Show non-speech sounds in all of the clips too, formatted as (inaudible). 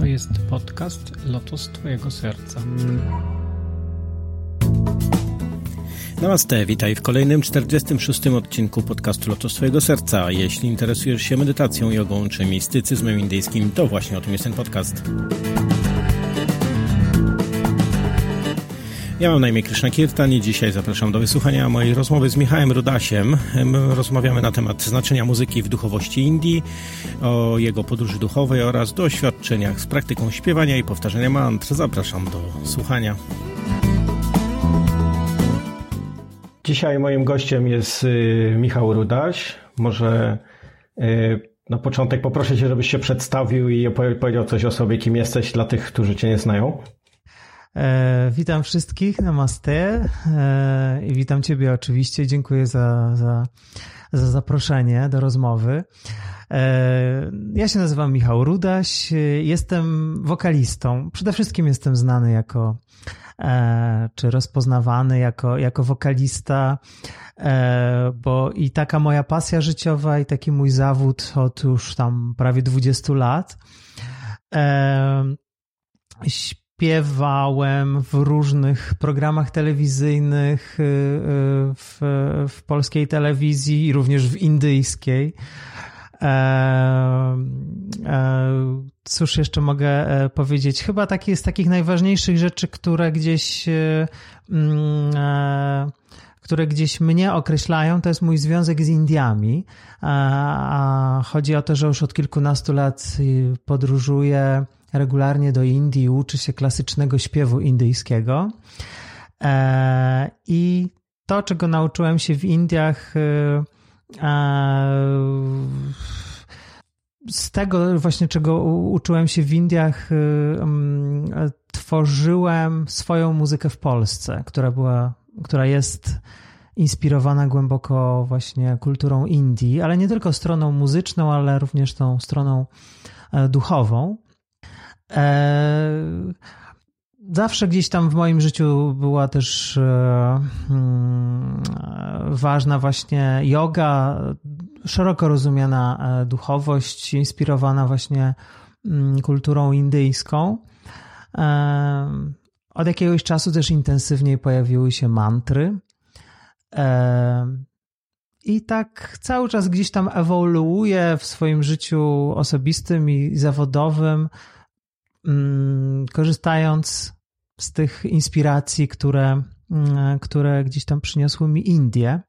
To jest podcast Lotos Twojego Serca. Namaste, witaj w kolejnym 46. odcinku podcastu Lotos Twojego Serca. Jeśli interesujesz się medytacją, jogą czy mistycyzmem indyjskim, to właśnie o tym jest ten podcast. Ja mam na imię Kirtan i dzisiaj zapraszam do wysłuchania mojej rozmowy z Michałem Rudasiem. Rozmawiamy na temat znaczenia muzyki w duchowości Indii, o jego podróży duchowej oraz doświadczeniach z praktyką śpiewania i powtarzania mantr. Zapraszam do słuchania. Dzisiaj moim gościem jest y, Michał Rudaś. Może y, na początek poproszę Cię, żebyś się przedstawił i powiedział coś o sobie, kim jesteś dla tych, którzy Cię nie znają. E, witam wszystkich, namaste e, i witam Ciebie oczywiście. Dziękuję za, za, za zaproszenie do rozmowy. E, ja się nazywam Michał Rudaś, jestem wokalistą. Przede wszystkim jestem znany jako, czy rozpoznawany jako, jako wokalista, bo i taka moja pasja życiowa, i taki mój zawód od już tam prawie 20 lat. E, śpiewałem w różnych programach telewizyjnych y, y, w, w polskiej telewizji i również w indyjskiej. E, e, cóż jeszcze mogę e, powiedzieć? Chyba taki z takich najważniejszych rzeczy, które gdzieś mm, które gdzieś mnie określają, to jest mój związek z Indiami. Chodzi o to, że już od kilkunastu lat podróżuję regularnie do Indii, uczy się klasycznego śpiewu indyjskiego. E, I to, czego nauczyłem się w Indiach, e, z tego właśnie, czego uczyłem się w Indiach, e, tworzyłem swoją muzykę w Polsce, która była, która jest inspirowana głęboko właśnie kulturą Indii, ale nie tylko stroną muzyczną, ale również tą stroną duchową. E, zawsze gdzieś tam w moim życiu była też e, hmm, ważna właśnie yoga, szeroko rozumiana e, duchowość, inspirowana właśnie mm, kulturą indyjską. Od jakiegoś czasu też intensywniej pojawiły się mantry. I tak cały czas gdzieś tam ewoluuje w swoim życiu osobistym i zawodowym Mm, korzystając z tych inspiracji, które, mm, które gdzieś tam przyniosły mi Indie.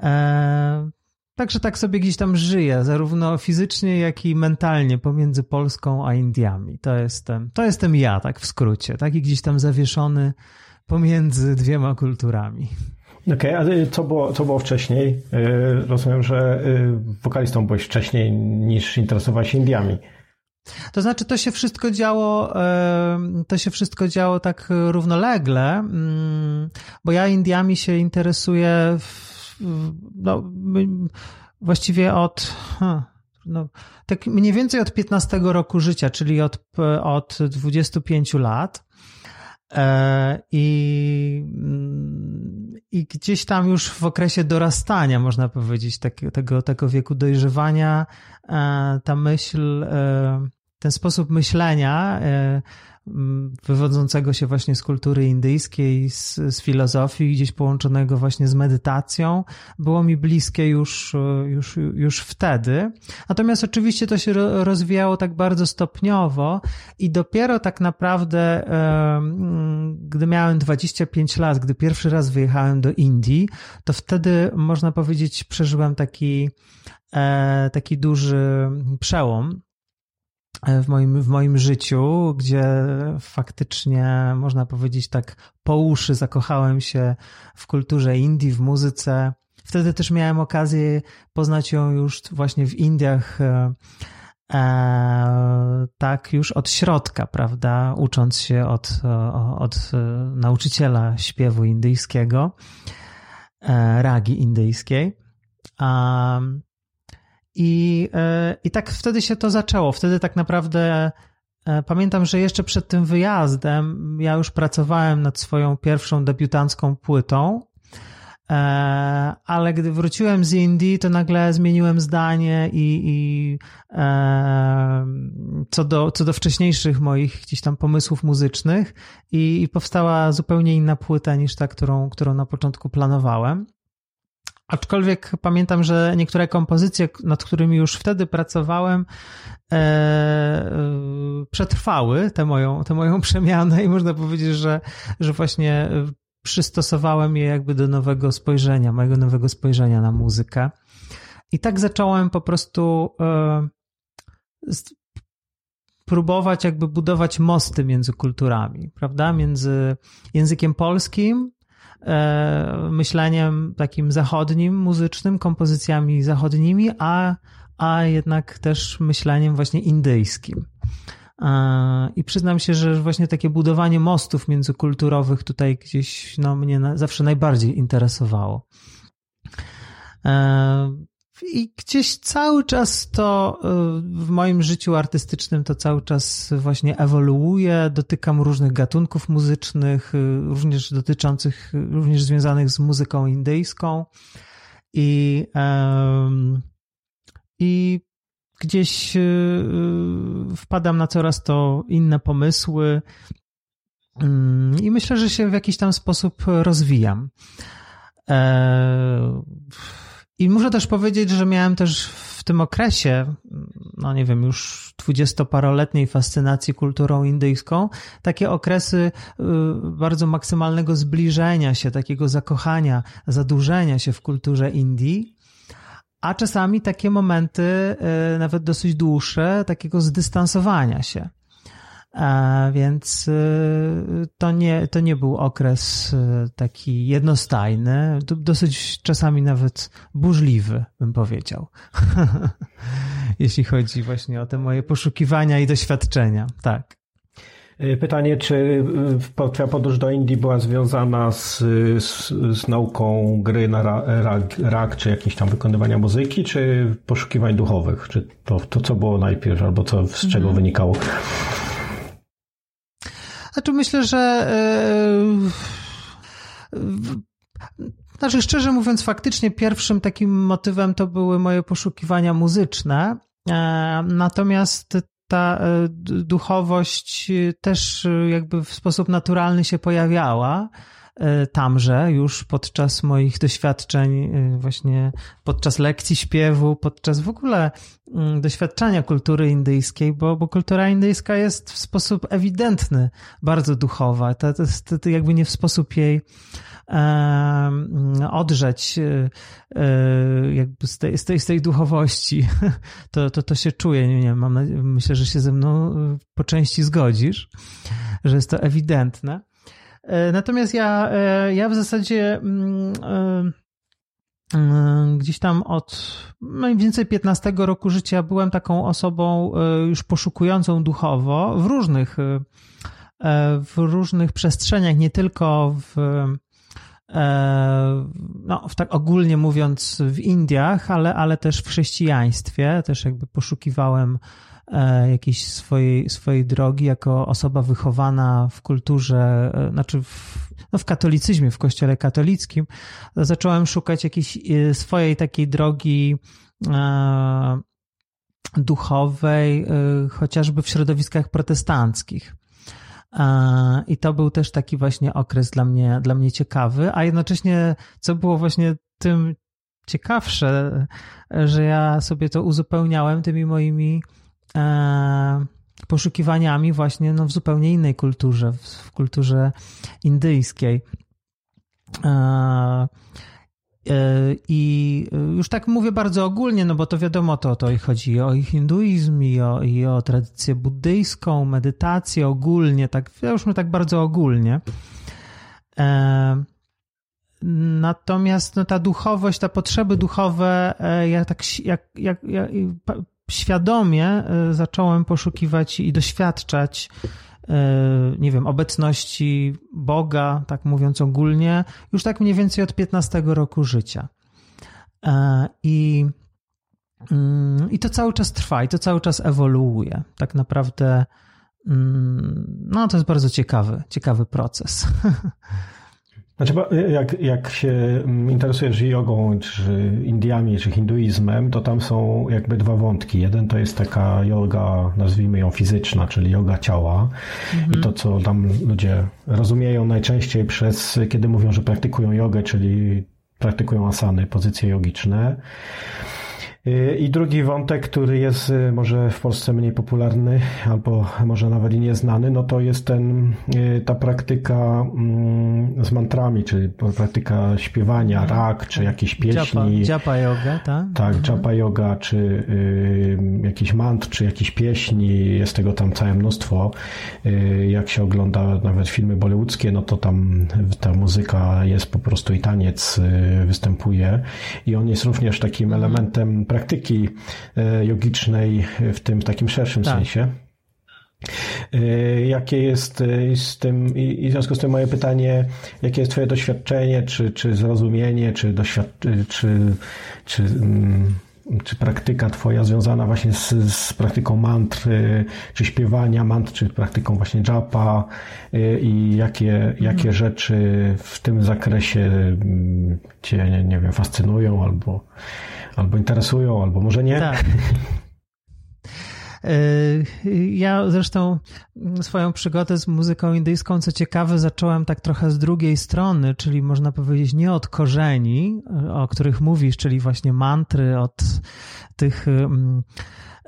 E, także tak sobie gdzieś tam żyję, zarówno fizycznie, jak i mentalnie pomiędzy Polską a Indiami. To jestem, to jestem ja, tak w skrócie, taki gdzieś tam zawieszony pomiędzy dwiema kulturami. Okej, okay, a co było, co było wcześniej? E, rozumiem, że e, wokalistą byłeś wcześniej niż interesowałeś się Indiami. To znaczy, to się wszystko działo, to się wszystko działo tak równolegle, mm, bo ja Indiami się interesuję no, właściwie od, no, tak mniej więcej od 15 roku życia, czyli od, od 25 lat. E, I, I gdzieś tam już w okresie dorastania, można powiedzieć, tak, tego, tego wieku dojrzewania, ta myśl, e, ten sposób myślenia wywodzącego się właśnie z kultury indyjskiej, z, z, filozofii, gdzieś połączonego właśnie z medytacją, było mi bliskie już, już, już wtedy. Natomiast oczywiście to się rozwijało tak bardzo stopniowo i dopiero tak naprawdę, gdy miałem 25 lat, gdy pierwszy raz wyjechałem do Indii, to wtedy można powiedzieć, przeżyłem taki, e, taki duży przełom w moim, w moim życiu, gdzie faktycznie można powiedzieć tak po uszy zakochałem się w kulturze Indii, w muzyce. Wtedy też miałem okazję poznać ją już właśnie w Indiach, e, e tak już od środka, prawda, ucząc się od, od nauczyciela śpiewu indyjskiego, e, ragi indyjskiej. I, e, I tak wtedy się to zaczęło. Wtedy tak naprawdę e, pamiętam, że jeszcze przed tym wyjazdem ja już pracowałem nad swoją pierwszą debiutancką płytą. ale gdy wróciłem z Indii, to nagle zmieniłem zdanie i, i co, do, co do wcześniejszych moich gdzieś tam pomysłów muzycznych i, i powstała zupełnie inna płyta niż ta, którą, którą na początku planowałem. Aczkolwiek pamiętam, że niektóre kompozycje, nad którymi już wtedy pracowałem, e, e, przetrwały tę moją, tę moją przemianę i można powiedzieć, że, że właśnie przystosowałem je jakby do nowego spojrzenia, mojego nowego spojrzenia na muzykę. I tak zacząłem po prostu e, próbować jakby budować mosty między kulturami, prawda? Między językiem polskim, e, myśleniem takim zachodnim, muzycznym, kompozycjami zachodnimi, a, a jednak też myśleniem właśnie indyjskim. E, I przyznam się, że właśnie takie budowanie mostów międzykulturowych tutaj gdzieś no, mnie zawsze najbardziej interesowało. I gdzieś cały czas to e, w moim życiu artystycznym to cały czas właśnie ewoluuje. Dotykam różnych gatunków muzycznych, również dotyczących, również związanych z muzyką indyjską. I, i gdzieś y, y, wpadam na coraz to inne pomysły mm, i myślę, że się w jakiś tam sposób rozwijam. E, I muszę też powiedzieć, że miałem też w tym okresie, no nie wiem, już dwudziestoparoletniej fascynacji kulturą indyjską, takie okresy y, bardzo maksymalnego zbliżenia się, takiego zakochania, zadłużenia się w kulturze Indii a czasami takie momenty, e, nawet dosyć dłuższe, takiego zdystansowania się. A więc e, to nie, to nie był okres taki jednostajny, dosyć czasami nawet burzliwy, bym powiedział. (laughs) Jeśli chodzi właśnie o te moje poszukiwania i doświadczenia. Tak. Y, pytanie, czy y, twoja podróż do Indii była związana z, z, z nauką gry na rak, rak, czy jakieś tam wykonywania muzyki, czy poszukiwań duchowych? Czy to, to co było najpierw, albo co, z czego mhm. wynikało? Znaczy myślę, że yy, znaczy szczerze mówiąc faktycznie pierwszym takim motywem to były moje poszukiwania muzyczne, Natomiast ta e, duchowość e, też e, jakby w sposób naturalny się pojawiała tamże już podczas moich doświadczeń, właśnie podczas lekcji śpiewu, podczas w ogóle mm, doświadczania kultury indyjskiej, bo, bo kultura indyjska jest w sposób ewidentny bardzo duchowa. To, to jest to jakby nie w sposób jej odrzeć e, e, jakby z tej, z tej, z tej duchowości, (laughs) to, to, to się czuje. Nie, nie, mam, myślę, że się ze mną e, po części zgodzisz, że jest to ewidentne. Natomiast ja, ja w zasadzie mm, gdzieś tam od mniej więcej 15 roku życia byłem taką osobą już poszukującą duchowo w różnych, w różnych przestrzeniach, nie tylko w E, no, tak ogólnie mówiąc w Indiach, ale, ale też w chrześcijaństwie, też jakby poszukiwałem e, jakiejś swojej, swojej drogi jako osoba wychowana w kulturze, e, znaczy w, no w katolicyzmie, w kościele katolickim, zacząłem szukać jakiejś swojej takiej drogi duchowej, chociażby w środowiskach protestanckich. I to był też taki właśnie okres dla mnie, dla mnie ciekawy, a jednocześnie, co było właśnie tym ciekawsze, że ja sobie to uzupełniałem tymi moimi e, poszukiwaniami właśnie no, w zupełnie innej kulturze, w, kulturze indyjskiej. E, E, I już tak mówię bardzo ogólnie, no bo to wiadomo, to, to chodzi o hinduizm i o, i o tradycję buddyjską, medytację ogólnie, tak, ja już my tak bardzo ogólnie. E, natomiast no, ta duchowość, te potrzeby duchowe, e, ja tak jak, jak, jak świadomie zacząłem poszukiwać i doświadczać E, nie wiem, obecności Boga, tak mówiąc ogólnie, już tak mniej więcej od 15 roku życia. E, I, mm, I to cały czas trwa, i to cały czas ewoluuje. Tak naprawdę, mm, no to jest bardzo ciekawy, ciekawy proces. (laughs) Znaczy, jak, jak się mm, interesujesz jogą, czy Indiami, czy hinduizmem, to tam są jakby dwa wątki. Jeden to jest taka yoga, nazwijmy ją fizyczna, czyli yoga ciała. Mhm. I to, co tam ludzie rozumieją najczęściej przez, kiedy mówią, że praktykują jogę, czyli praktykują asany, pozycje jogiczne. Y, I drugi wątek, który jest y, może w Polsce mniej popularny, albo może nawet i nieznany, no to jest ten, y, ta praktyka mm, z mantrami, czyli praktyka śpiewania, mhm. rak, czy jakieś pieśni. Japa yoga, tak? Tak, mhm. japa yoga, czy y, jakiś mantr, czy jakieś pieśni, jest tego tam całe mnóstwo. Y, jak się ogląda nawet filmy bollywoodzkie, no to tam ta muzyka jest po prostu i taniec y, występuje i on jest również takim mhm. elementem praktyki e, jogicznej w tym takim szerszym tak. sensie. E, jakie jest e, z tym, i w związku z tym moje pytanie, jakie jest Twoje doświadczenie, czy, czy zrozumienie, czy, doświad, czy, czy, mm, czy praktyka Twoja związana właśnie z, z praktyką mantr, czy śpiewania mantr, czy praktyką właśnie japa i jakie, jakie mhm. rzeczy w tym zakresie mm, Cię, nie, nie wiem, fascynują albo albo interesują, albo może nie. Tak. (laughs) E, ja zresztą swoją przygodę z muzyką indyjską, co ciekawe, zacząłem tak trochę z drugiej strony, czyli można powiedzieć nie od korzeni, o których mówisz, czyli właśnie mantry, od tych mm,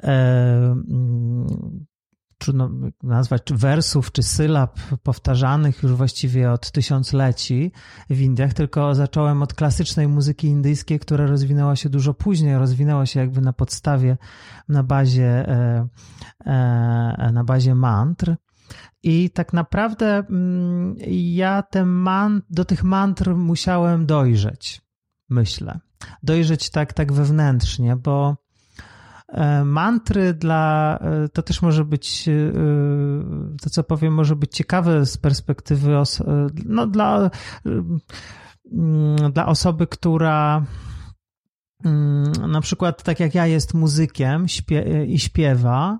e, mm, trudno nazwać, czy wersów, czy sylab powtarzanych już właściwie od tysiącleci w Indiach, tylko zacząłem od klasycznej muzyki indyjskiej, która rozwinęła się dużo później, rozwinęła się jakby na podstawie, na bazie, e, e, na bazie mantr. I tak naprawdę mm, ja te man, do tych mantr musiałem dojrzeć, myślę. Dojrzeć tak, tak wewnętrznie, bo mantry dla, e, to też może być, e, to co powiem, może być ciekawe z perspektywy, no dla, mm, dla osoby, która mm, na przykład tak jak ja jest muzykiem i śpiewa,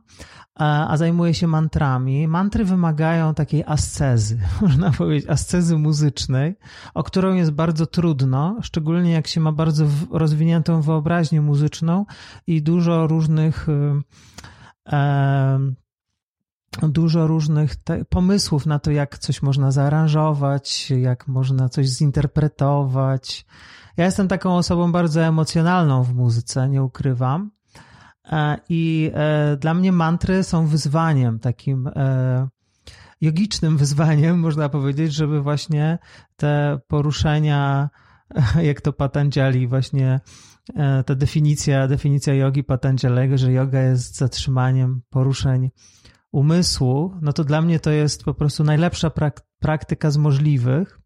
a zajmuje się mantrami. Mantry wymagają takiej ascezy, (laughs) można powiedzieć, ascezy muzycznej, o którą jest bardzo trudno, szczególnie jak się ma bardzo rozwiniętą wyobraźnię muzyczną i dużo różnych e, dużo różnych pomysłów na to, jak coś można zaaranżować, jak można coś zinterpretować. Ja jestem taką osobą bardzo emocjonalną w muzyce, nie ukrywam. E, I e, dla mnie mantry są wyzwaniem, takim e, jogicznym (laughs) wyzwaniem, można powiedzieć, żeby właśnie te poruszenia, (laughs) jak to Patanjali właśnie, ta definicja, definicja jogi Patanjalego, że yoga jest zatrzymaniem poruszeń umysłu, no to dla mnie to jest po prostu najlepsza praktyka z możliwych.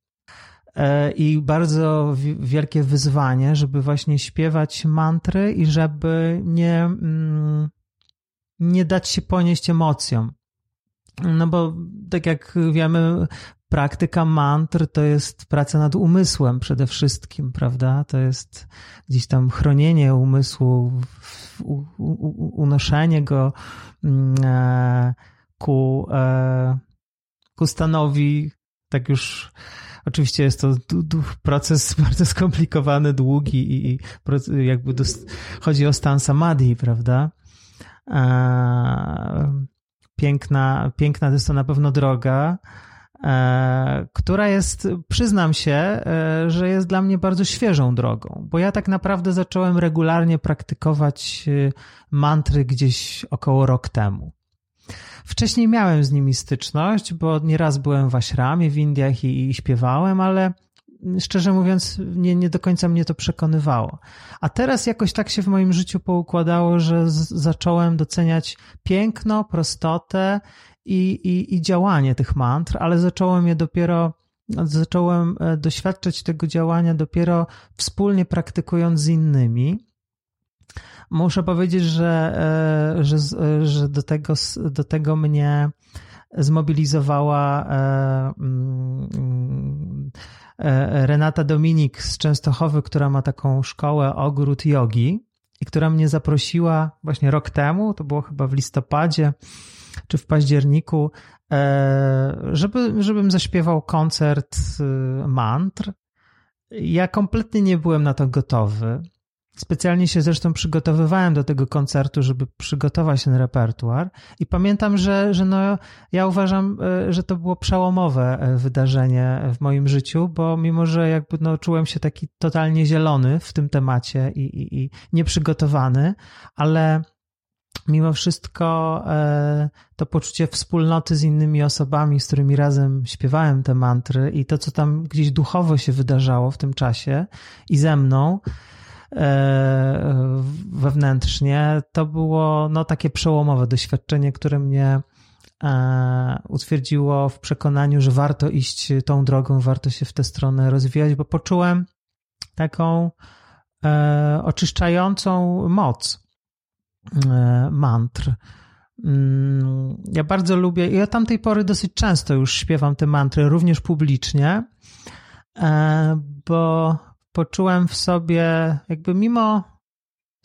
E, i bardzo wielkie wyzwanie, żeby właśnie śpiewać mantry i żeby nie, mm, nie dać się ponieść emocjom. No bo tak jak wiemy, praktyka mantr to jest praca nad umysłem przede wszystkim, prawda? To jest gdzieś tam chronienie umysłu, unoszenie go mm, e, ku, e, ku stanowi, tak już Oczywiście jest to proces (laughs) bardzo skomplikowany, długi i, jakby chodzi o stan samadhi, prawda? Piękna, piękna jest to na pewno droga, e, która jest, przyznam się, e, że jest dla mnie bardzo świeżą drogą, bo ja tak naprawdę zacząłem regularnie praktykować e, mantry gdzieś około rok temu. Wcześniej miałem z nimi styczność, bo nieraz byłem w Ashramie w Indiach i, i śpiewałem, ale szczerze mówiąc, nie, nie do końca mnie to przekonywało. A teraz jakoś tak się w moim życiu poukładało, że z, zacząłem doceniać piękno, prostotę i, i, i działanie tych mantr, ale zacząłem je dopiero, zacząłem e, doświadczać tego działania dopiero wspólnie praktykując z innymi. Muszę powiedzieć, że, e, że, e, że do, tego, do tego mnie zmobilizowała e, mm, Renata Dominik z Częstochowy, która ma taką szkołę ogród jogi i która mnie zaprosiła właśnie rok temu, to było chyba w listopadzie, czy w październiku, żeby, żebym zaśpiewał koncert mantr. Ja kompletnie nie byłem na to gotowy. Specjalnie się zresztą przygotowywałem do tego koncertu, żeby przygotować ten repertuar. I pamiętam, że, że no, ja uważam, e, że to było przełomowe e, wydarzenie w moim życiu, bo mimo, że jakby no, czułem się taki totalnie zielony w tym temacie i, i, i nieprzygotowany, ale mimo wszystko e, to poczucie wspólnoty z innymi osobami, z którymi razem śpiewałem te mantry i to, co tam gdzieś duchowo się wydarzało w tym czasie i ze mną, wewnętrznie, to było no, takie przełomowe doświadczenie, które mnie e, utwierdziło w przekonaniu, że warto iść tą drogą, warto się w tę stronę rozwijać, bo poczułem taką e, oczyszczającą moc mantr. Mm, ja bardzo lubię, i od tamtej pory dosyć często już śpiewam te mantry, również publicznie, bo poczułem w sobie, jakby mimo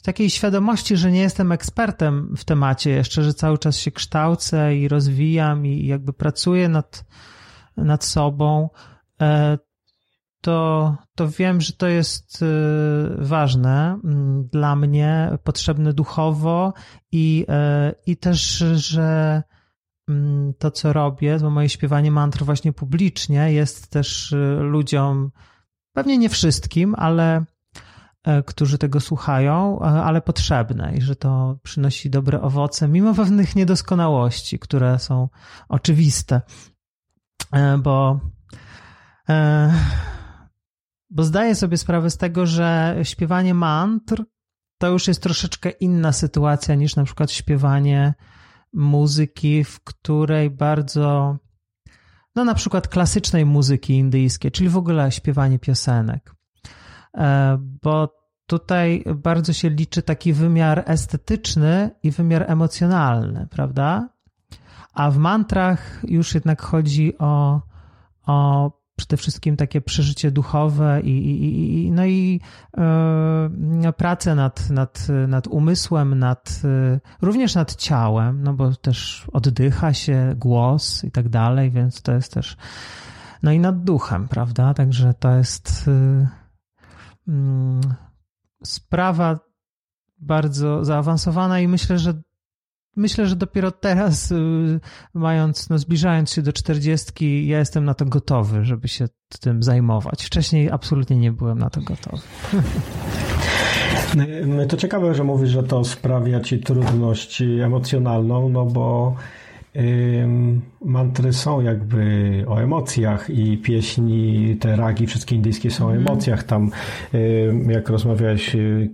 takiej świadomości, że nie jestem ekspertem w temacie jeszcze, że cały czas się kształcę i rozwijam i jakby pracuję nad, nad sobą, e, to, to wiem, że to jest e, ważne mm, dla mnie, potrzebne duchowo i, e, i też, że mm, to, co robię, to moje śpiewanie mantr właśnie publicznie jest też ludziom Pewnie nie wszystkim, ale e, którzy tego słuchają, e, ale potrzebne i że to przynosi dobre owoce, mimo pewnych niedoskonałości, które są oczywiste, e, bo, bo zdaję sobie sprawę z tego, że śpiewanie mantr to już jest troszeczkę inna sytuacja niż na przykład śpiewanie muzyki, w której bardzo no na przykład klasycznej muzyki indyjskiej, czyli w ogóle śpiewanie piosenek. E, bo tutaj bardzo się liczy taki wymiar estetyczny i wymiar emocjonalny, prawda? A w mantrach już jednak chodzi o, o przede wszystkim takie przeżycie duchowe i, i, i no i e, pracę nad, nad, nad umysłem, nad, e, również nad ciałem, no bo też oddycha się głos i tak dalej, więc to jest też no i nad duchem, prawda? Także to jest e, mm, sprawa bardzo zaawansowana i myślę, że myślę, że dopiero teraz, y, mając, no zbliżając się do czterdziestki, ja jestem na to gotowy, żeby się tym zajmować. Wcześniej absolutnie nie byłem na to gotowy. To ciekawe, że mówisz, że to sprawia ci trudność emocjonalną, no bo mantry są jakby o emocjach i pieśni, te ragi, wszystkie indyjskie są o mhm. emocjach. Tam, jak rozmawiałeś y,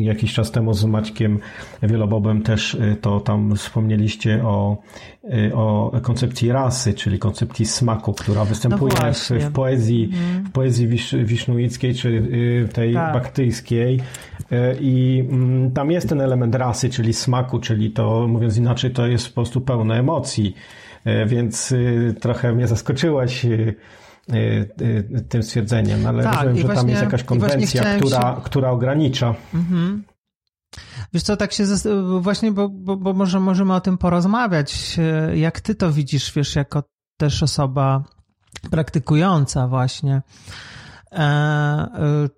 jakiś czas temu z Maćkiem Wielobobem też, y, to tam wspomnieliście o, y, o koncepcji rasy, czyli koncepcji smaku, która występuje no w, w, poezji, mhm. w poezji wisz, wisznuickiej, czy tej tak. baktyjskiej. I mm, tam jest ten element rasy, czyli smaku, czyli to, mówiąc inaczej, to jest po prostu pełne emocji. E, więc y, trochę mnie zaskoczyłaś y, tym stwierdzeniem, ale tak, rozumiem, że właśnie, tam jest jakaś konwencja, która, się... która ogranicza. Mhm. Wiesz co, tak się właśnie, bo, bo, bo może możemy o tym porozmawiać. Jak ty to widzisz, wiesz, jako też osoba praktykująca właśnie. E, e,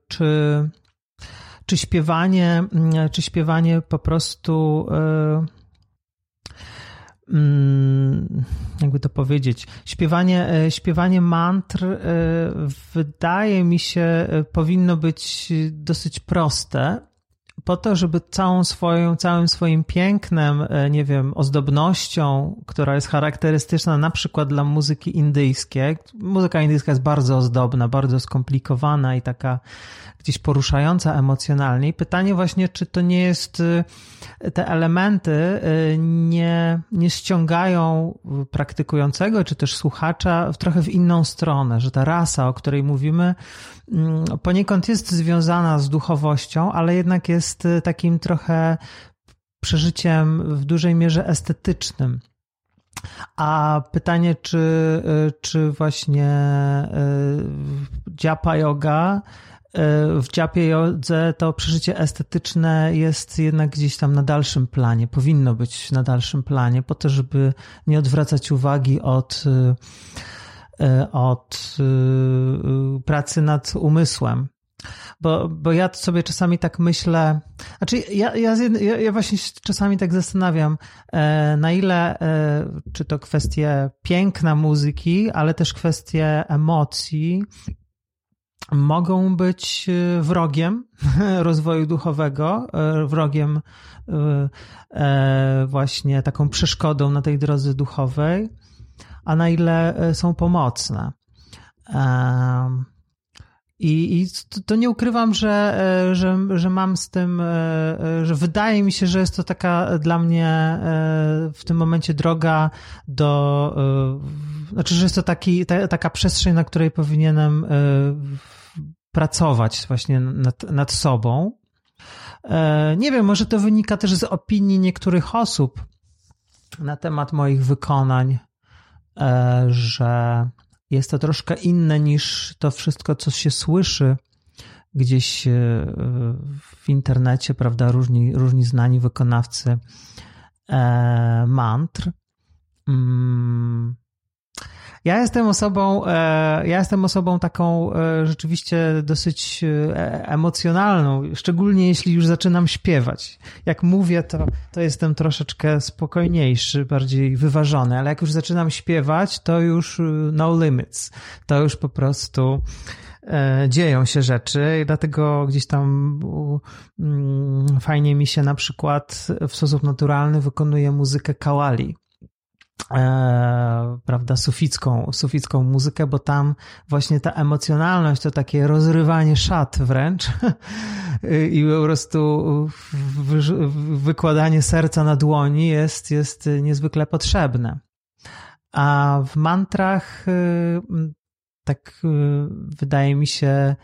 czy, czy śpiewanie, czy śpiewanie po prostu Mm, jakby to powiedzieć, śpiewanie, e, śpiewanie mantr e, wydaje mi się e, powinno być dosyć proste, po to, żeby całą swoją, całym swoim pięknem, nie wiem, ozdobnością, która jest charakterystyczna na przykład dla muzyki indyjskiej. Muzyka indyjska jest bardzo ozdobna, bardzo skomplikowana i taka gdzieś poruszająca emocjonalnie. I pytanie właśnie, czy to nie jest, y, te elementy y, nie, nie ściągają praktykującego, czy też słuchacza w trochę w inną stronę, że ta rasa, o której mówimy, mm, poniekąd jest związana z duchowością, ale jednak jest y, takim trochę przeżyciem w dużej mierze estetycznym. A pytanie, czy, czy właśnie Japa Yoga w dziapie jodze to przeżycie estetyczne jest jednak gdzieś tam na dalszym planie, powinno być na dalszym planie, po to, żeby nie odwracać uwagi od, od pracy nad umysłem. Bo, bo ja sobie czasami tak myślę, znaczy ja, ja, ja właśnie czasami tak zastanawiam, e, na ile, e, czy to kwestie piękna muzyki, ale też kwestie emocji, mogą być e, wrogiem (laughs) rozwoju duchowego, wrogiem właśnie taką przeszkodą na tej drodze duchowej, a na ile są pomocne. I, i to nie ukrywam, że, e, że, że mam z tym, e, e, że wydaje mi się, że jest to taka dla mnie w tym momencie droga do, znaczy, że jest to taki, ta, taka przestrzeń, na której powinienem pracować właśnie nad, nad sobą. Nie wiem, może to wynika też z opinii niektórych osób na temat moich wykonań, że jest to troszkę inne niż to wszystko, co się słyszy gdzieś e, w internecie, prawda, różni, różni znani wykonawcy e, mantr. Mm. Ja jestem osobą, e, ja jestem osobą taką rzeczywiście dosyć emocjonalną, szczególnie jeśli już zaczynam śpiewać. Jak mówię, to, to jestem troszeczkę spokojniejszy, bardziej wyważony, ale jak już zaczynam śpiewać, to już no limits. To już po prostu dzieją się rzeczy i dlatego gdzieś tam mm, fajnie mi się na przykład w sposób naturalny wykonuje muzykę kawali e, prawda, suficką, suficką muzykę, bo tam właśnie ta emocjonalność, to takie rozrywanie szat wręcz (laughs) i po prostu wykładanie serca na dłoni jest, jest niezwykle potrzebne. A w mantrach y, tak y, wydaje mi się,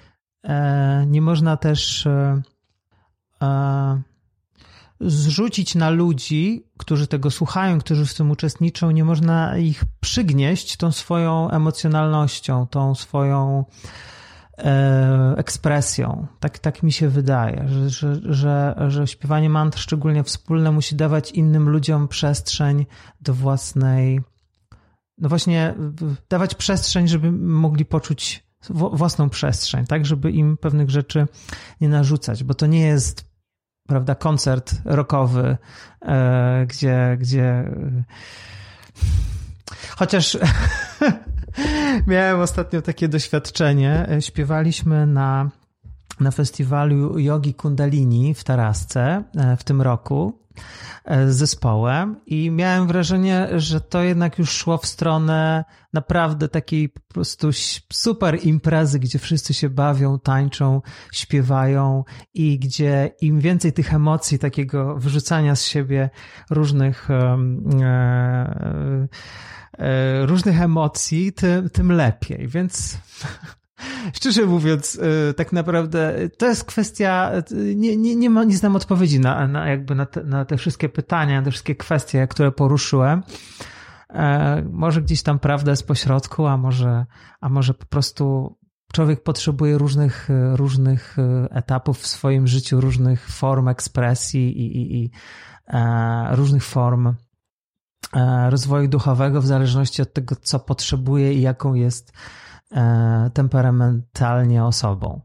e, nie można też e, e, zrzucić na ludzi, którzy tego słuchają, którzy w tym uczestniczą, nie można ich przygnieść tą swoją emocjonalnością, tą swoją e, ekspresją. Tak, tak mi się wydaje, że, że, że, że śpiewanie mantr, szczególnie wspólne, musi dawać innym ludziom przestrzeń do własnej, no właśnie, dawać przestrzeń, żeby mogli poczuć własną przestrzeń, tak, żeby im pewnych rzeczy nie narzucać, bo to nie jest prawda, koncert rockowy, e, gdzie, gdzie chociaż (laughs) miałem ostatnio takie doświadczenie. Śpiewaliśmy na, na festiwalu Yogi Kundalini w Tarasce e, w tym roku E, z zespołem i miałem wrażenie, że to jednak już szło w stronę naprawdę takiej po prostu super imprezy, gdzie wszyscy się bawią, tańczą, śpiewają i gdzie im więcej tych emocji, takiego wyrzucania z siebie różnych e, e, różnych emocji, tym, tym lepiej. Więc Szczerze mówiąc, y, tak naprawdę to jest kwestia, y, nie, nie, nie, ma, nie znam odpowiedzi na, na, jakby na, te, na te wszystkie pytania, na te wszystkie kwestie, które poruszyłem. E, może gdzieś tam prawda jest pośrodku, a może, a może po prostu człowiek potrzebuje różnych, różnych y, etapów w swoim życiu, różnych form ekspresji i, i, i e, różnych form e, rozwoju duchowego w zależności od tego, co potrzebuje i jaką jest temperamentalnie osobą.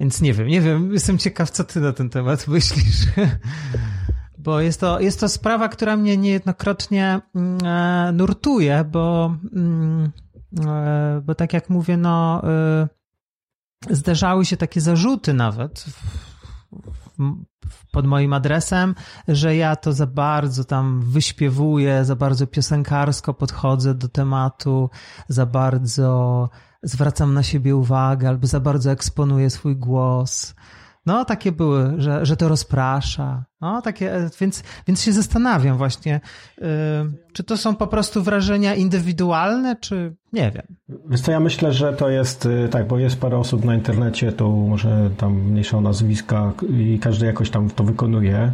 Więc nie wiem, nie wiem, jestem ciekaw, co ty na ten temat myślisz. (laughs) Bo jest to, jest to sprawa, która mnie niejednokrotnie mm, e, nurtuje, bo, mm, e, bo tak jak mówię, no, zdarzały się takie zarzuty nawet pod moim adresem, że ja to za bardzo tam wyśpiewuję, za bardzo piosenkarsko podchodzę do tematu, za bardzo zwracam na siebie uwagę albo za bardzo eksponuję swój głos. No, takie były, że, że to rozprasza. No, takie, więc, więc się zastanawiam właśnie, yy, czy to są po prostu wrażenia indywidualne, czy nie wiem. Wiesz ja myślę, że to jest y, tak, bo jest parę osób na internecie, to może tam mniejsza nazwiska i każdy jakoś tam to wykonuje.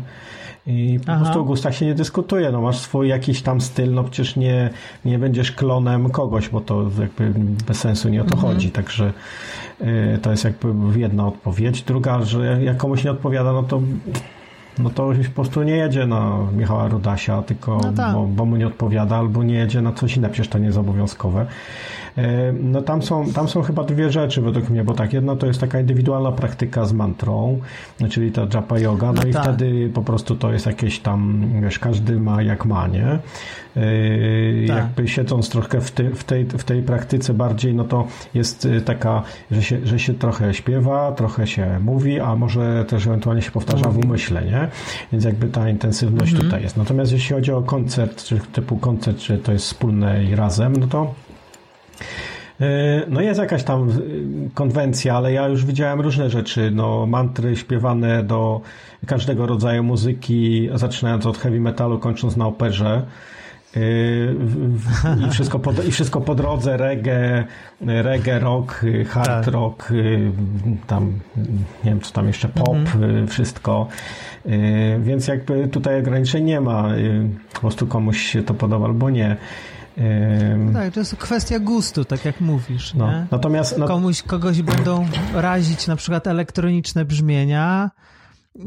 I po Aha. prostu o gustach się nie dyskutuje. No, masz swój jakiś tam styl, no przecież nie, nie będziesz klonem kogoś, bo to jakby bez sensu nie o to mhm. chodzi. Także y, to jest jakby jedna odpowiedź. Druga, że jak komuś nie odpowiada, no to no to po prostu nie jedzie na Michała Rudasia, tylko no tak. bo, bo, mu nie odpowiada, albo nie jedzie na coś inne, przecież to nie jest obowiązkowe. E, no tam są, tam są chyba dwie rzeczy według mnie, bo tak, jedna to jest taka indywidualna praktyka z mantrą, czyli ta japa yoga, no, no i tak. wtedy po prostu to jest jakieś tam, wiesz, każdy ma jak ma, nie? E, tak. Jakby siedząc trochę w, ty, w, tej, w tej praktyce bardziej, no to jest e, taka, że się, że się trochę śpiewa, trochę się mówi, a może też ewentualnie się powtarza w umyśle, nie? Więc jakby ta intensywność mhm. tutaj jest. Natomiast jeśli chodzi o koncert, czy typu koncert, czy to jest wspólne i razem, no to no jest jakaś tam e, konwencja, ale ja już widziałem różne rzeczy, no mantry śpiewane do każdego rodzaju muzyki, zaczynając od heavy metalu, kończąc na operze. E, I wszystko, po, I wszystko po drodze, reggae, reggae rock, hard tak. rock, tam nie wiem co tam jeszcze, pop, mhm. wszystko. Więc jakby tutaj ograniczeń nie ma. Po prostu komuś się to podoba albo nie. Tak, to jest kwestia gustu, tak jak mówisz. No. Nie? Natomiast no... Komuś, kogoś będą razić na przykład elektroniczne brzmienia,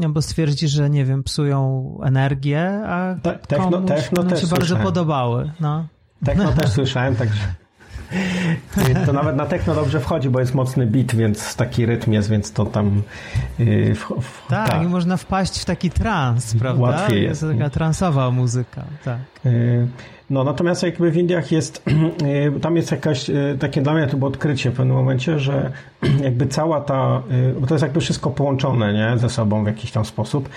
bo stwierdzi, że nie wiem, psują energię, a techno, komuś techno się bardzo podobały. No. Techno też słyszałem, także to nawet na techno dobrze wchodzi, bo jest mocny beat, więc taki rytm jest, więc to tam... Yy, w, w, tak, tak, i można wpaść w taki trans, prawda? Łatwiej jest. Jest taka transowa muzyka, tak. Yy, no natomiast jakby w Indiach jest, (clears throat) y, tam jest jakaś, y, takie dla mnie to było odkrycie w pewnym momencie, że (clears throat) jakby cała ta, y, bo to jest jakby wszystko połączone, nie, ze sobą w jakiś tam sposób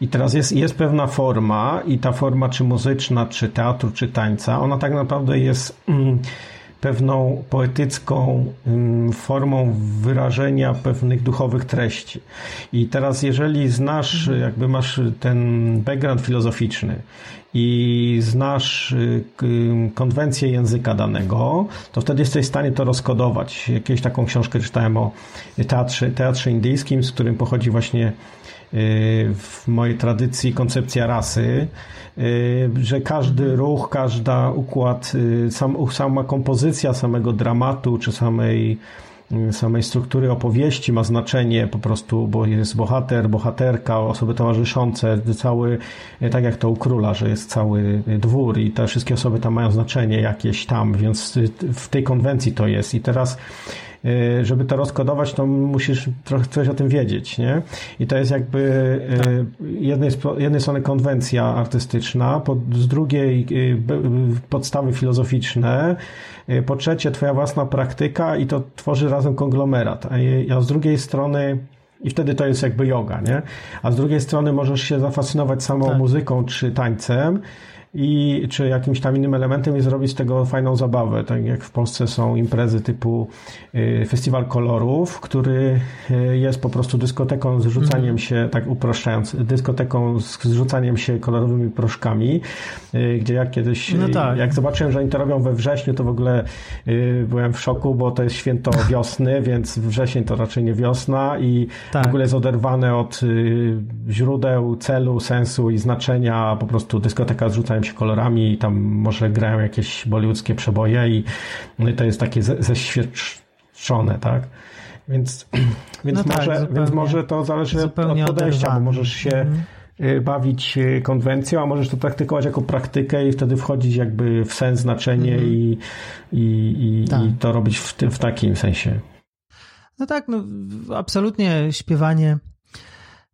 i teraz jest, jest pewna forma i ta forma czy muzyczna, czy teatru, czy tańca, ona tak naprawdę jest mm, (clears throat) pewną poetycką formą wyrażenia pewnych duchowych treści. I teraz, jeżeli znasz, jakby masz ten background filozoficzny i znasz y, konwencję języka danego, to wtedy jesteś w stanie to rozkodować. Jakieś taką książkę czytałem o teatrze, teatrze indyjskim, z którym pochodzi właśnie y, w mojej tradycji koncepcja rasy, y, że każdy ruch, każda układ, sam, sama kompozycja samego dramatu czy samej samej struktury opowieści ma znaczenie po prostu, bo jest bohater, bohaterka, osoby towarzyszące, cały, tak jak to u króla, że jest cały dwór i te wszystkie osoby tam mają znaczenie jakieś tam, więc w tej konwencji to jest. I teraz żeby to rozkodować, to musisz trochę coś o tym wiedzieć, nie? I to jest jakby y, jednej, jednej strony konwencja artystyczna, z drugiej y, podstawy filozoficzne, po trzecie twoja własna praktyka i to tworzy razem konglomerat, a, a z drugiej strony i wtedy to jest jakby yoga, nie? A z drugiej strony możesz się zafascynować samą tak. muzyką czy tańcem, i czy jakimś tam innym elementem i zrobić z tego fajną zabawę. Tak jak w Polsce są imprezy typu y, Festiwal Kolorów, który y, jest po prostu dyskoteką z rzucaniem mm. się, tak uproszczając, dyskoteką z rzucaniem się kolorowymi proszkami, y, gdzie ja kiedyś, no tak. jak zobaczyłem, że oni to robią we wrześniu, to w ogóle byłem w szoku, bo to jest święto (laughs) wiosny, więc wrzesień to raczej nie wiosna i tak. w ogóle jest oderwane od źródeł, celu, sensu i znaczenia, po prostu dyskoteka z się kolorami i tam może grają jakieś bollywoodzkie przeboje i no to jest takie zeświadczone, tak? Więc, (clears throat) więc, no może, tak, zupełnie, więc może to zależy od podejścia, oderwane. bo możesz się mhm. Y, bawić y, konwencją, a możesz to praktykować jako praktykę i wtedy wchodzić jakby w sens, znaczenie mhm. i, i, i, tak. i, to robić w, tym, w takim sensie. No tak, no absolutnie śpiewanie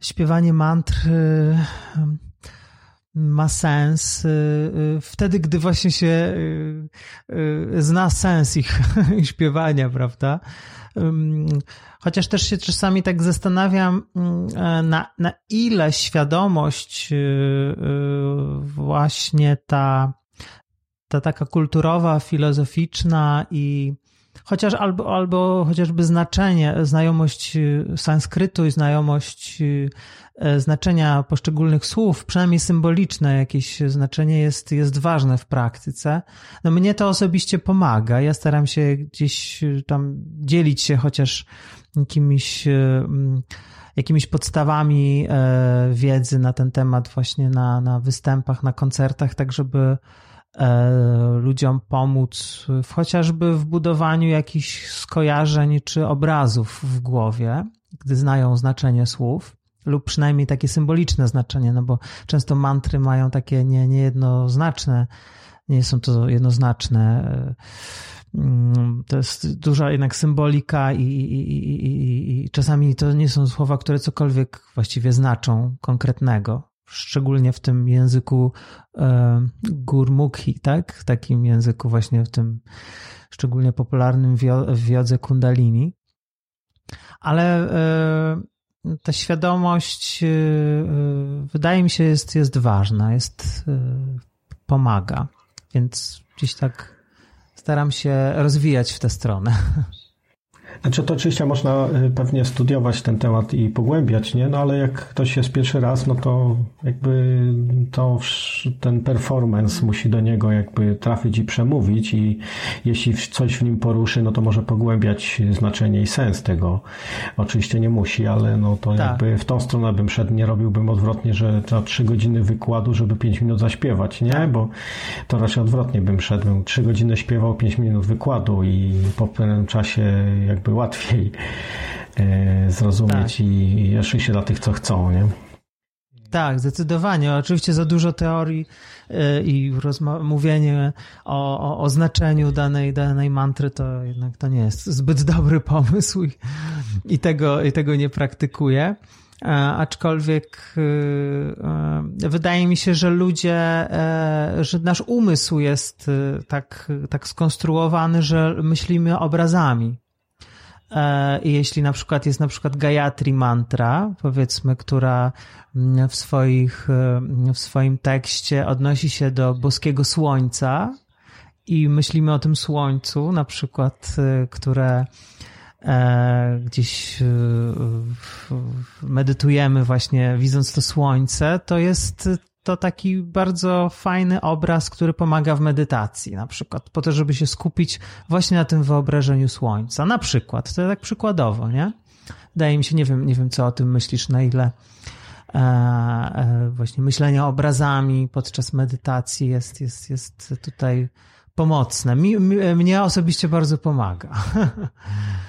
śpiewanie mantr y, ma sens y, y, wtedy, gdy właśnie się y, zna sens ich (laughs) śpiewania, prawda? Chociaż też się czasami tak zastanawiam, na, na ile świadomość właśnie ta, ta taka kulturowa, filozoficzna i chociaż albo, albo chociażby znaczenie, znajomość sanskrytu i znajomość E, znaczenia poszczególnych słów, przynajmniej symboliczne jakieś znaczenie jest, jest ważne w praktyce. No mnie to osobiście pomaga. Ja staram się gdzieś tam dzielić się chociaż jakimiś, e, jakimiś podstawami e, wiedzy na ten temat właśnie na, na występach, na koncertach, tak żeby e, ludziom pomóc w, chociażby w budowaniu jakichś skojarzeń czy obrazów w głowie, gdy znają znaczenie słów lub przynajmniej takie symboliczne znaczenie, no bo często mantry mają takie nie, niejednoznaczne, nie są to jednoznaczne. Mm, to jest duża jednak symbolika i, i, i, i, czasami to nie są słowa, które cokolwiek właściwie znaczą konkretnego. Szczególnie w tym języku e, gurmukhi, tak? W takim języku właśnie w tym szczególnie popularnym w wiodze kundalini. Ale e, ta świadomość, y, y, wydaje mi się, jest, jest ważna, jest, y, pomaga. Więc gdzieś tak staram się rozwijać w tę stronę. (laughs) Znaczy to oczywiście można y, pewnie studiować ten temat i pogłębiać, nie? No ale jak ktoś jest pierwszy raz, no to jakby to ten performance musi do niego jakby trafić i przemówić i jeśli coś w nim poruszy, no to może pogłębiać znaczenie i sens tego. Oczywiście nie musi, ale no to tak. jakby w tą stronę bym szedł, nie robiłbym odwrotnie, że za trzy godziny wykładu, żeby pięć minut zaśpiewać, nie? Tak. Bo to raczej odwrotnie bym szedł, trzy godziny śpiewał, pięć minut wykładu i po pewnym czasie jakby łatwiej e, zrozumieć tak. i jeszcze się dla tych, co chcą, nie? Tak, zdecydowanie. Oczywiście za dużo teorii e, i mówienie o, o, o, znaczeniu danej, danej mantry to jednak to nie jest zbyt (laughs) dobry pomysł i, i tego, i tego nie praktykuję. E, aczkolwiek wydaje mi się, że ludzie, że nasz umysł jest tak, tak skonstruowany, że myślimy obrazami. E, jeśli na przykład jest na przykład Gayatri mantra, powiedzmy, która mm, w, swoich, e, w swoim tekście odnosi się do boskiego słońca i myślimy o tym słońcu, na przykład, e, które gdzieś medytujemy właśnie widząc to słońce, to jest to taki bardzo fajny obraz, który pomaga w medytacji, na przykład, po to, żeby się skupić właśnie na tym wyobrażeniu słońca. Na przykład, to tak przykładowo, nie? Wydaje mi się, nie wiem, nie wiem co o tym myślisz, na ile e, e, właśnie myślenie obrazami podczas medytacji jest, jest, jest tutaj pomocne. Mi, mi, mnie osobiście bardzo pomaga. (laughs)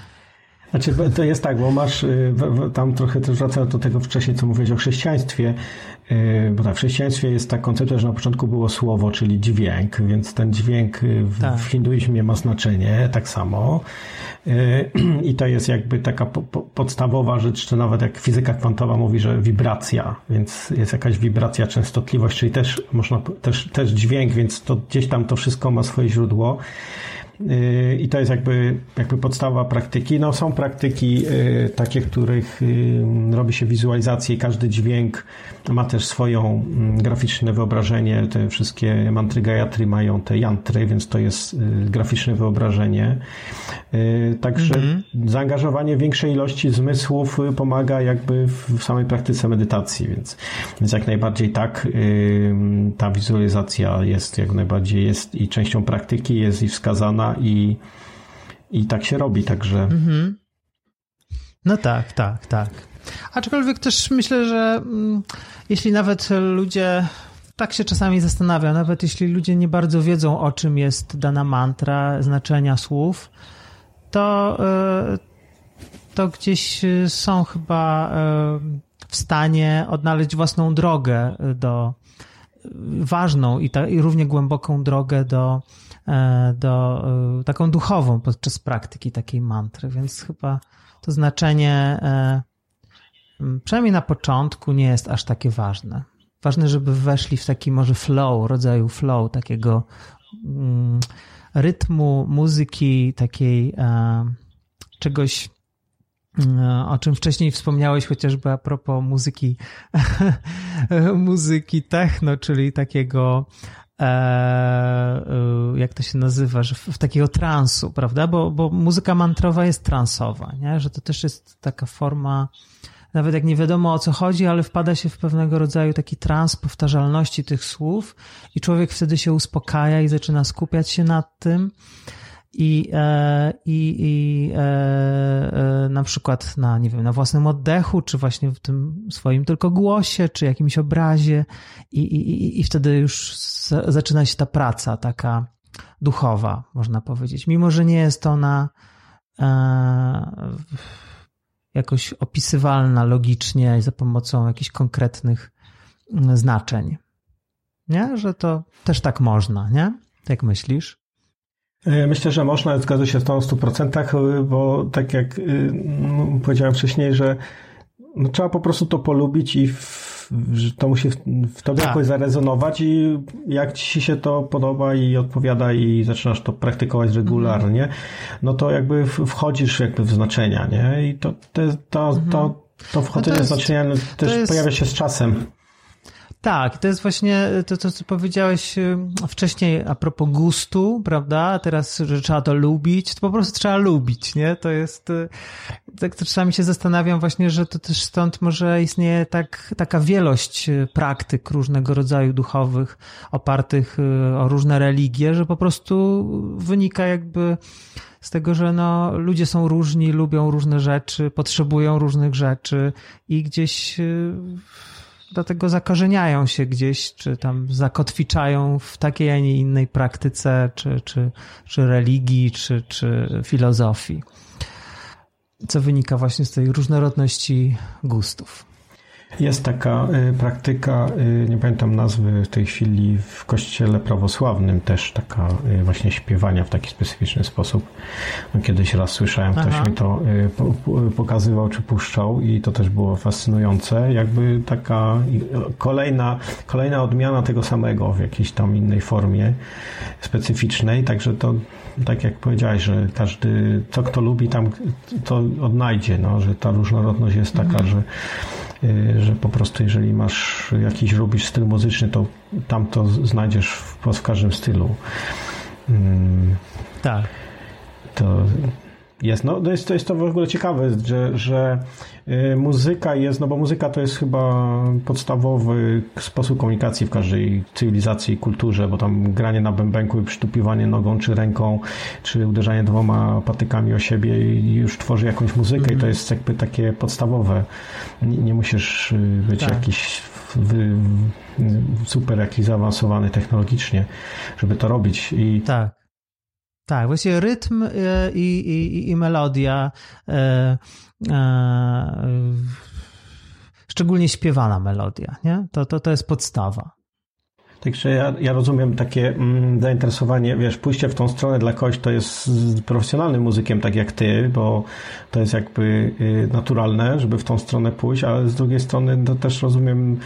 Znaczy, to jest tak, bo masz y, tam trochę też wracając do tego wcześniej, co mówiłeś o chrześcijaństwie, y, bo tak, w chrześcijaństwie jest ta koncepcja, że na początku było słowo, czyli dźwięk, więc ten dźwięk w, tak. w hinduizmie ma znaczenie tak samo. Y, (clears throat) I to jest jakby taka po, po, podstawowa rzecz, czy nawet jak fizyka kwantowa mówi, że wibracja, więc jest jakaś wibracja, częstotliwość, czyli też można też, też dźwięk, więc to gdzieś tam to wszystko ma swoje źródło. Y, I to jest jakby, jakby podstawa praktyki. No, są praktyki y, takie, których y, robi się wizualizację i każdy dźwięk ma też swoją mm, graficzne wyobrażenie. Te wszystkie mantry Gayatri mają te jantry, więc to jest graficzne wyobrażenie. Także -hmm. zaangażowanie większej ilości zmysłów pomaga jakby w samej praktyce medytacji, więc, więc jak najbardziej tak ta wizualizacja jest jak najbardziej jest i częścią praktyki jest i wskazana i, i tak się robi, także. Mhm. No tak, tak, tak. Aczkolwiek też myślę, że mm, jeśli nawet ludzie tak się czasami zastanawia, nawet jeśli ludzie nie bardzo wiedzą, o czym jest dana mantra, znaczenia słów, to, e, to gdzieś są chyba e, w stanie odnaleźć własną drogę do ważną i, ta, i równie głęboką drogę do E, do, e, taką duchową podczas praktyki takiej mantry, więc chyba to znaczenie e, przynajmniej na początku nie jest aż takie ważne. Ważne, żeby weszli w taki może flow, rodzaju flow, takiego mm, rytmu, muzyki, takiej czegoś, o czym wcześniej wspomniałeś, chociażby a propos muzyki, (laughs) muzyki techno, czyli takiego E, e, jak to się nazywa, że w, w takiego transu, prawda? Bo, bo muzyka mantrowa jest transowa, nie? że to też jest taka forma, nawet jak nie wiadomo o co chodzi, ale wpada się w pewnego rodzaju taki trans powtarzalności tych słów i człowiek wtedy się uspokaja i zaczyna skupiać się nad tym. I, e, i, i e, e, na przykład na, nie wiem, na własnym oddechu, czy właśnie w tym swoim tylko głosie, czy jakimś obrazie i, i, i wtedy już zaczyna się ta praca taka duchowa, można powiedzieć. Mimo, że nie jest ona jakoś opisywalna logicznie za pomocą jakichś konkretnych mm, znaczeń. Nie? Że to też tak można, nie? Jak myślisz? E, myślę, że można, zgadzam się z tą w 100%, bo tak jak y, no, powiedziałem wcześniej, że no, trzeba po prostu to polubić i w, to musi w, w tobie tak. jakoś zarezonować i jak ci się to podoba i odpowiada i zaczynasz to praktykować regularnie, mhm. no to jakby wchodzisz jakby w znaczenia, nie? I to, to, to, to, mhm. to wchodzenie no to jest, w znaczenia też jest... pojawia się z czasem. Tak, to jest właśnie to, to, co powiedziałeś y, wcześniej a propos gustu, prawda? Teraz, że trzeba to lubić, to po prostu trzeba lubić, nie? To jest, y, tak to czasami się zastanawiam właśnie, że to też stąd może istnieje tak, taka wielość praktyk różnego rodzaju duchowych, opartych o różne religie, że po prostu wynika jakby z tego, że no, ludzie są różni, lubią różne rzeczy, potrzebują różnych rzeczy i gdzieś dlatego zakorzeniają się gdzieś, czy tam zakotwiczają w takiej, a nie innej praktyce, czy, czy, czy religii, czy, czy filozofii. Co wynika właśnie z tej różnorodności gustów. Jest taka y, praktyka, y, nie pamiętam nazwy w tej chwili, w kościele prawosławnym też taka y, właśnie śpiewania w taki specyficzny sposób. No, kiedyś raz słyszałem, ktoś Aha. mi to pokazywał czy puszczał i to też było fascynujące. Jakby taka kolejna, kolejna odmiana tego samego w jakiejś tam innej formie specyficznej, także to tak jak powiedziałeś, że każdy, to kto lubi tam, to odnajdzie, no, że ta różnorodność jest taka, mhm. że że po prostu jeżeli masz jakiś, lubisz styl muzyczny, to tam to znajdziesz w, w każdym stylu. Mm. Tak. To jest, no, to jest, to jest to w ogóle ciekawe, że, że y, muzyka jest, no bo muzyka to jest chyba podstawowy sposób komunikacji w każdej cywilizacji i kulturze, bo tam granie na bębenku i przytupiwanie nogą czy ręką, czy uderzanie dwoma patykami o siebie już tworzy jakąś muzykę mm -hmm. i to mhm. jest jakby takie podstawowe. Nie, nie musisz y, być tak. jakiś wy, super jakiś zaawansowany technologicznie, żeby to robić. I tak. Tak, właściwie rytm e, i, i, i melodia, e, e, szczególnie śpiewana melodia, nie? To, to, to jest podstawa. Także ja, ja rozumiem takie mm, zainteresowanie, wiesz, pójście w tą stronę dla kogoś, to jest profesjonalnym muzykiem, tak jak ty, bo to jest jakby y, naturalne, żeby w tą stronę pójść, ale z drugiej strony to też rozumiem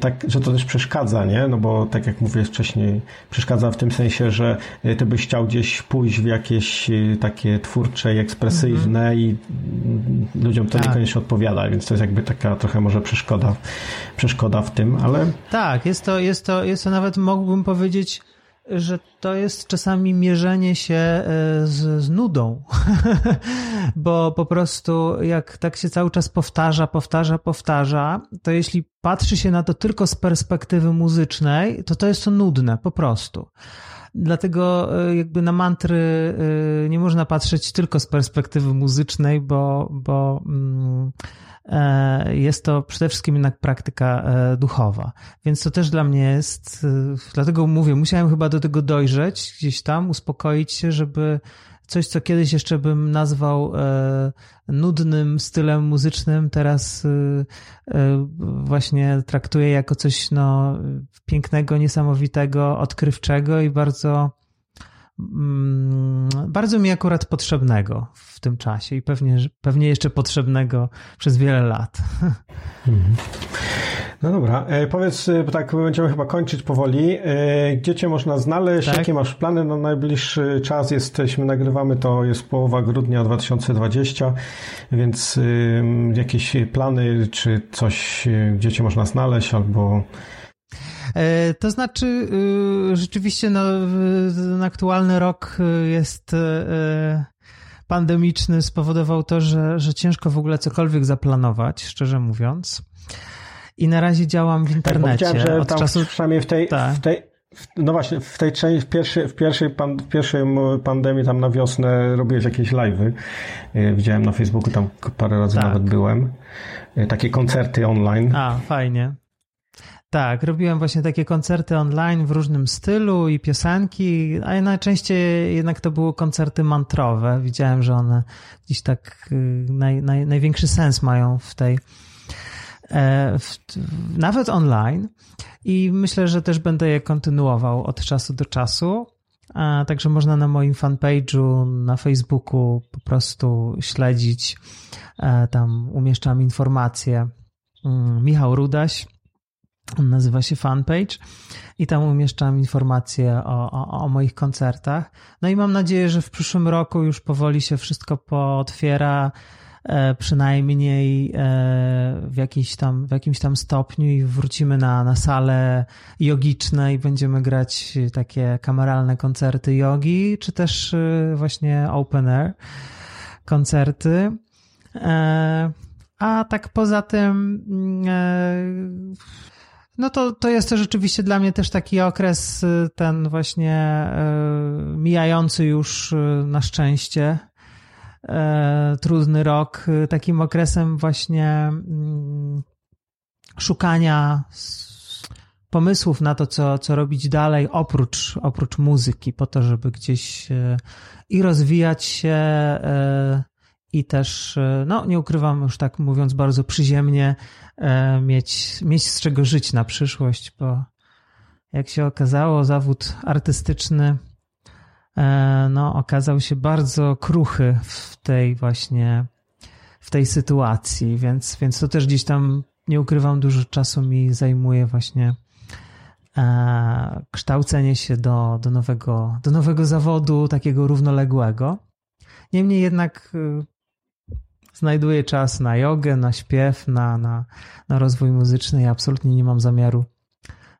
tak, że to też przeszkadza, nie? No bo tak jak mówię wcześniej, przeszkadza w tym sensie, że y, ty byś chciał gdzieś pójść w jakieś y, takie twórcze i ekspresyjne -hmm. i ludziom to tak. niekoniecznie odpowiada, więc to jest jakby taka trochę może przeszkoda, przeszkoda w tym, ale... Tak, jest to, jest to, jest to nawet mógłbym powiedzieć że to jest czasami mierzenie się e, z, z nudą, (laughs) bo po prostu jak tak się cały czas powtarza, powtarza, powtarza, to jeśli patrzy się na to tylko z perspektywy muzycznej, to to jest to nudne, po prostu. Dlatego e, jakby na mantry e, nie można patrzeć tylko z perspektywy muzycznej, bo, bo mm, jest to przede wszystkim jednak praktyka e, duchowa. Więc to też dla mnie jest, e, dlatego mówię, musiałem chyba do tego dojrzeć, gdzieś tam, uspokoić się, żeby coś, co kiedyś jeszcze bym nazwał nudnym stylem muzycznym, teraz właśnie traktuję jako coś no, pięknego, niesamowitego, odkrywczego i bardzo bardzo mi akurat potrzebnego w tym czasie i pewnie, pewnie jeszcze potrzebnego przez wiele lat. Mhm. No dobra, e, powiedz, e, tak będziemy chyba kończyć powoli. E, gdzie cię można znaleźć? Tak? Jakie masz plany na najbliższy czas? Jesteśmy, nagrywamy to, jest połowa grudnia 2020, więc jakieś plany, czy coś, gdzie cię można znaleźć, albo to znaczy, y, rzeczywiście no, ten aktualny rok y, jest y, pandemiczny, spowodował to, że, że ciężko w ogóle cokolwiek zaplanować, szczerze mówiąc. I na razie działam w tak, internecie. Tak, że od czasu... przynajmniej w tej, tak. w tej No właśnie, w tej części, w pierwszej, w pierwszej, pan, w pierwszej pandemii tam na wiosnę robiłeś jakieś live'y. E, widziałem na Facebooku, tam parę razy tak. nawet byłem. E, takie koncerty online. A, fajnie. Tak, robiłem właśnie takie koncerty online w różnym stylu i piosenki, a najczęściej jednak to były koncerty mantrowe. Widziałem, że one gdzieś tak y, naj, naj, największy sens mają w tej, e, w, nawet online. I myślę, że też będę je kontynuował od czasu do czasu. A także można na moim fanpage'u na Facebooku po prostu śledzić. E, tam umieszczam informacje. Mm, Michał Rudaś nazywa się fanpage i tam umieszczam informacje o, o, o, moich koncertach. No i mam nadzieję, że w przyszłym roku już powoli się wszystko pootwiera, e, przynajmniej e, w, jakiś tam, w jakimś tam stopniu i wrócimy na, na sale jogiczne i będziemy grać takie kameralne koncerty jogi, czy też e, właśnie open air koncerty. A tak poza tym no to, to jest to rzeczywiście dla mnie też taki okres, y, ten właśnie y, mijający już y, na szczęście, trudny rok, takim okresem właśnie mm, szukania pomysłów na to, co, co robić dalej, oprócz, oprócz muzyki, po to, żeby gdzieś i rozwijać się, i też, no nie ukrywam już tak mówiąc bardzo przyziemnie, E, mieć, mieć z czego żyć na przyszłość, bo jak się okazało, zawód artystyczny e, no, okazał się bardzo kruchy w tej właśnie w tej sytuacji, więc, więc to też gdzieś tam nie ukrywam, dużo czasu mi zajmuje właśnie e, kształcenie się do, do, nowego, do nowego zawodu, takiego równoległego. Niemniej jednak znajduję czas na jogę, na śpiew, na, na, na rozwój muzyczny i absolutnie nie mam zamiaru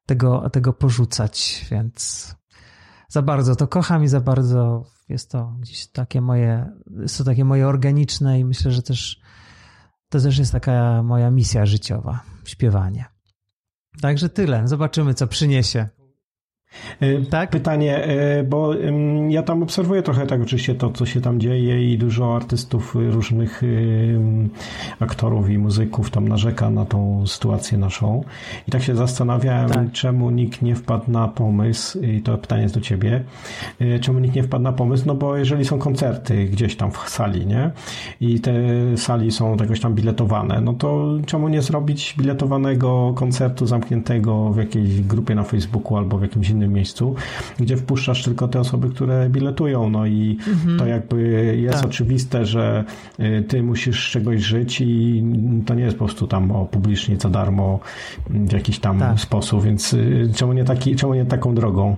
tego, tego porzucać, więc za bardzo to kocham i za bardzo jest to gdzieś takie moje, jest to takie moje organiczne i myślę, że też to też jest taka moja misja życiowa, śpiewanie. Także tyle. Zobaczymy, co przyniesie tak? Pytanie, e, bo ja tam obserwuję trochę tak oczywiście to, co się tam dzieje i dużo artystów, y, różnych aktorów i muzyków tam narzeka na tą sytuację naszą. I tak się zastanawiałem, tak. czemu nikt nie wpadł na pomysł, i to pytanie jest do ciebie, e, czemu nikt nie wpadł na pomysł, no bo jeżeli są koncerty gdzieś tam w sali, nie? I te sali są jakoś tam biletowane, no to czemu nie zrobić biletowanego koncertu zamkniętego w jakiejś grupie na Facebooku albo w jakimś innym innym miejscu, gdzie wpuszczasz tylko te osoby, które biletują. No i mhm. to jakby jest tak. oczywiste, że y, ty musisz z czegoś żyć i to nie jest po prostu tam o publicznie za darmo w jakiś tam tak. sposób, więc y, czemu nie, taki, czemu nie taką drogą?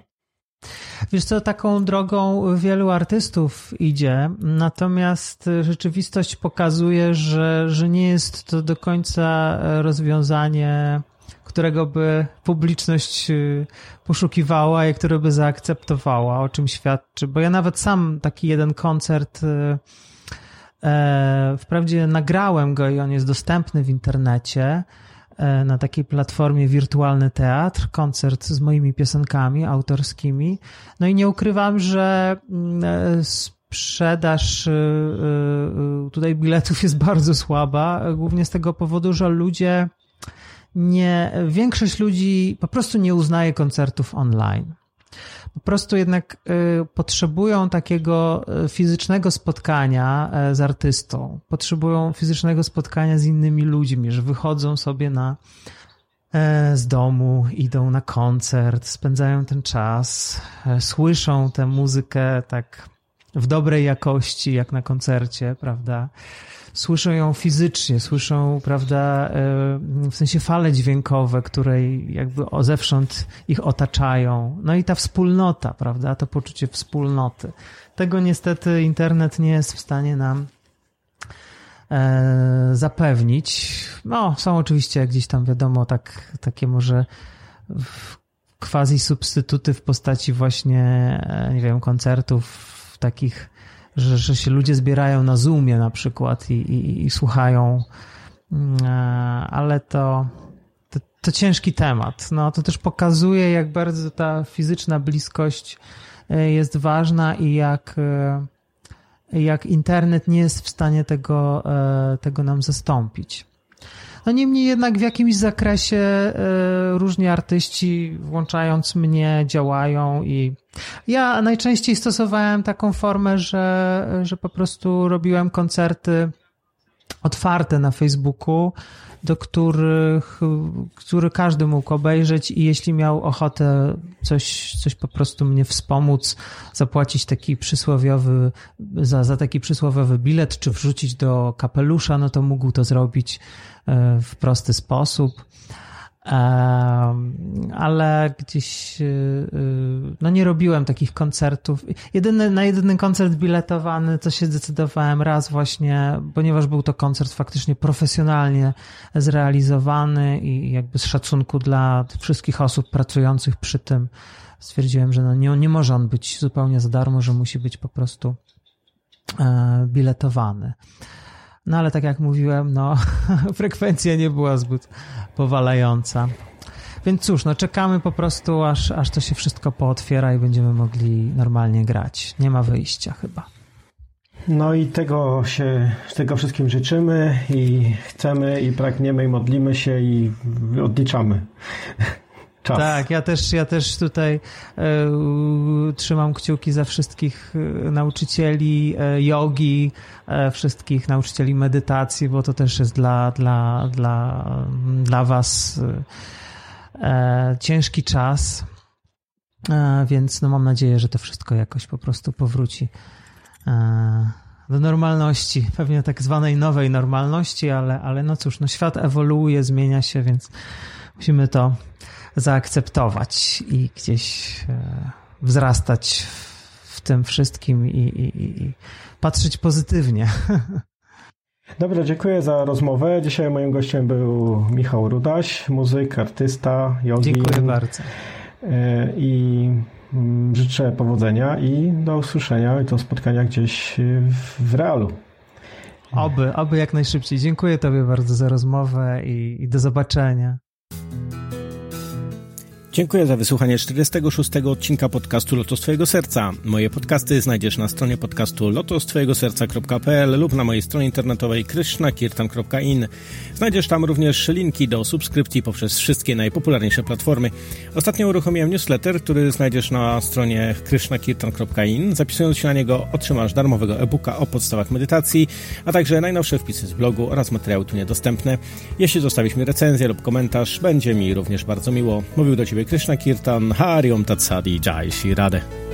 Wiesz co, taką drogą wielu artystów idzie, natomiast rzeczywistość pokazuje, że, że nie jest to do końca rozwiązanie którego by publiczność y, poszukiwała i które by zaakceptowała, o czym świadczy. Bo ja nawet sam taki jeden koncert, y, e, wprawdzie nagrałem go i on jest dostępny w internecie e, na takiej platformie Wirtualny Teatr, koncert z moimi piosenkami autorskimi. No i nie ukrywam, że mm, e, sprzedaż y, tutaj biletów jest (laughs) bardzo słaba, głównie z tego powodu, że ludzie nie, większość ludzi po prostu nie uznaje koncertów online. Po prostu jednak y, potrzebują takiego y, fizycznego spotkania y, z artystą, potrzebują fizycznego spotkania z innymi ludźmi, że wychodzą sobie na, z domu, idą na koncert, spędzają ten czas, słyszą tę muzykę tak w dobrej jakości, jak na koncercie, prawda? Słyszą ją fizycznie, słyszą, prawda, e, w sensie fale dźwiękowe, które jakby zewsząd ich otaczają. No i ta wspólnota, prawda, to poczucie wspólnoty. Tego niestety internet nie jest w stanie nam e, zapewnić. No, są oczywiście gdzieś tam, wiadomo, tak, takie może quasi substytuty w postaci właśnie, e, nie wiem, koncertów takich że, że się ludzie zbierają na Zoomie na przykład i, i, i słuchają, mm, ale to, to, to ciężki temat. No, to też pokazuje, jak bardzo ta fizyczna bliskość e, jest ważna i jak, e, jak internet nie jest w stanie tego, e, tego nam zastąpić. No niemniej jednak w jakimś zakresie różni artyści, włączając mnie, działają i ja najczęściej stosowałem taką formę, że, że po prostu robiłem koncerty otwarte na Facebooku, do których, który każdy mógł obejrzeć i jeśli miał ochotę coś, coś po prostu mnie wspomóc, zapłacić taki przysłowiowy, za, za taki przysłowiowy bilet, czy wrzucić do kapelusza, no to mógł to zrobić e, w prosty sposób ale gdzieś y, y, no nie robiłem takich koncertów. Jedyny, na jedyny koncert biletowany to się zdecydowałem raz właśnie, ponieważ był to koncert faktycznie profesjonalnie zrealizowany i jakby z szacunku dla wszystkich osób pracujących przy tym stwierdziłem, że no nie, nie może on być zupełnie za darmo, że musi być po prostu e, biletowany. No ale tak jak mówiłem, no (laughs) frekwencja nie była zbyt powalająca. Więc cóż, no czekamy po prostu, aż, aż to się wszystko pootwiera i będziemy mogli normalnie grać. Nie ma wyjścia chyba. No i tego się, tego wszystkim życzymy i chcemy i pragniemy i modlimy się i odliczamy. Czas. Tak, ja też, ja też tutaj e, trzymam kciuki za wszystkich e, nauczycieli e, jogi, wszystkich nauczycieli medytacji, bo to też jest dla, dla, dla, dla was ciężki czas. Więc no mam nadzieję, że to wszystko jakoś po prostu powróci do normalności, pewnie tak zwanej nowej normalności, ale, ale no cóż, no świat ewoluuje, zmienia się, więc musimy to zaakceptować i gdzieś e, wzrastać w tym wszystkim i, i, i patrzeć pozytywnie. (laughs) Dobrze, dziękuję za rozmowę. Dzisiaj moim gościem był Michał Rudaś, muzyk, artysta, jogin. Dziękuję bardzo. E, I mm, życzę powodzenia i do usłyszenia i do spotkania gdzieś w realu. Oby, oby jak najszybciej. Dziękuję Tobie bardzo za rozmowę i, i do zobaczenia. Dziękuję za wysłuchanie 46 odcinka podcastu Lotos Twojego Serca. Moje podcasty znajdziesz na stronie podcastu lotostwojegoserca.pl lub na mojej stronie internetowej krishnakirtan.in. Znajdziesz tam również linki do subskrypcji poprzez wszystkie najpopularniejsze platformy. Ostatnio uruchomiłem newsletter, który znajdziesz na stronie krishnakirtan.in. Zapisując się na niego otrzymasz darmowego e-booka o podstawach medytacji, a także najnowsze wpisy z blogu oraz materiały tu niedostępne. Jeśli zostawisz mi recenzję lub komentarz, będzie mi również bardzo miło. Mówił do Ciebie Krishna Kirtan, Hariom Tatsadi, Jai Shri Radhe.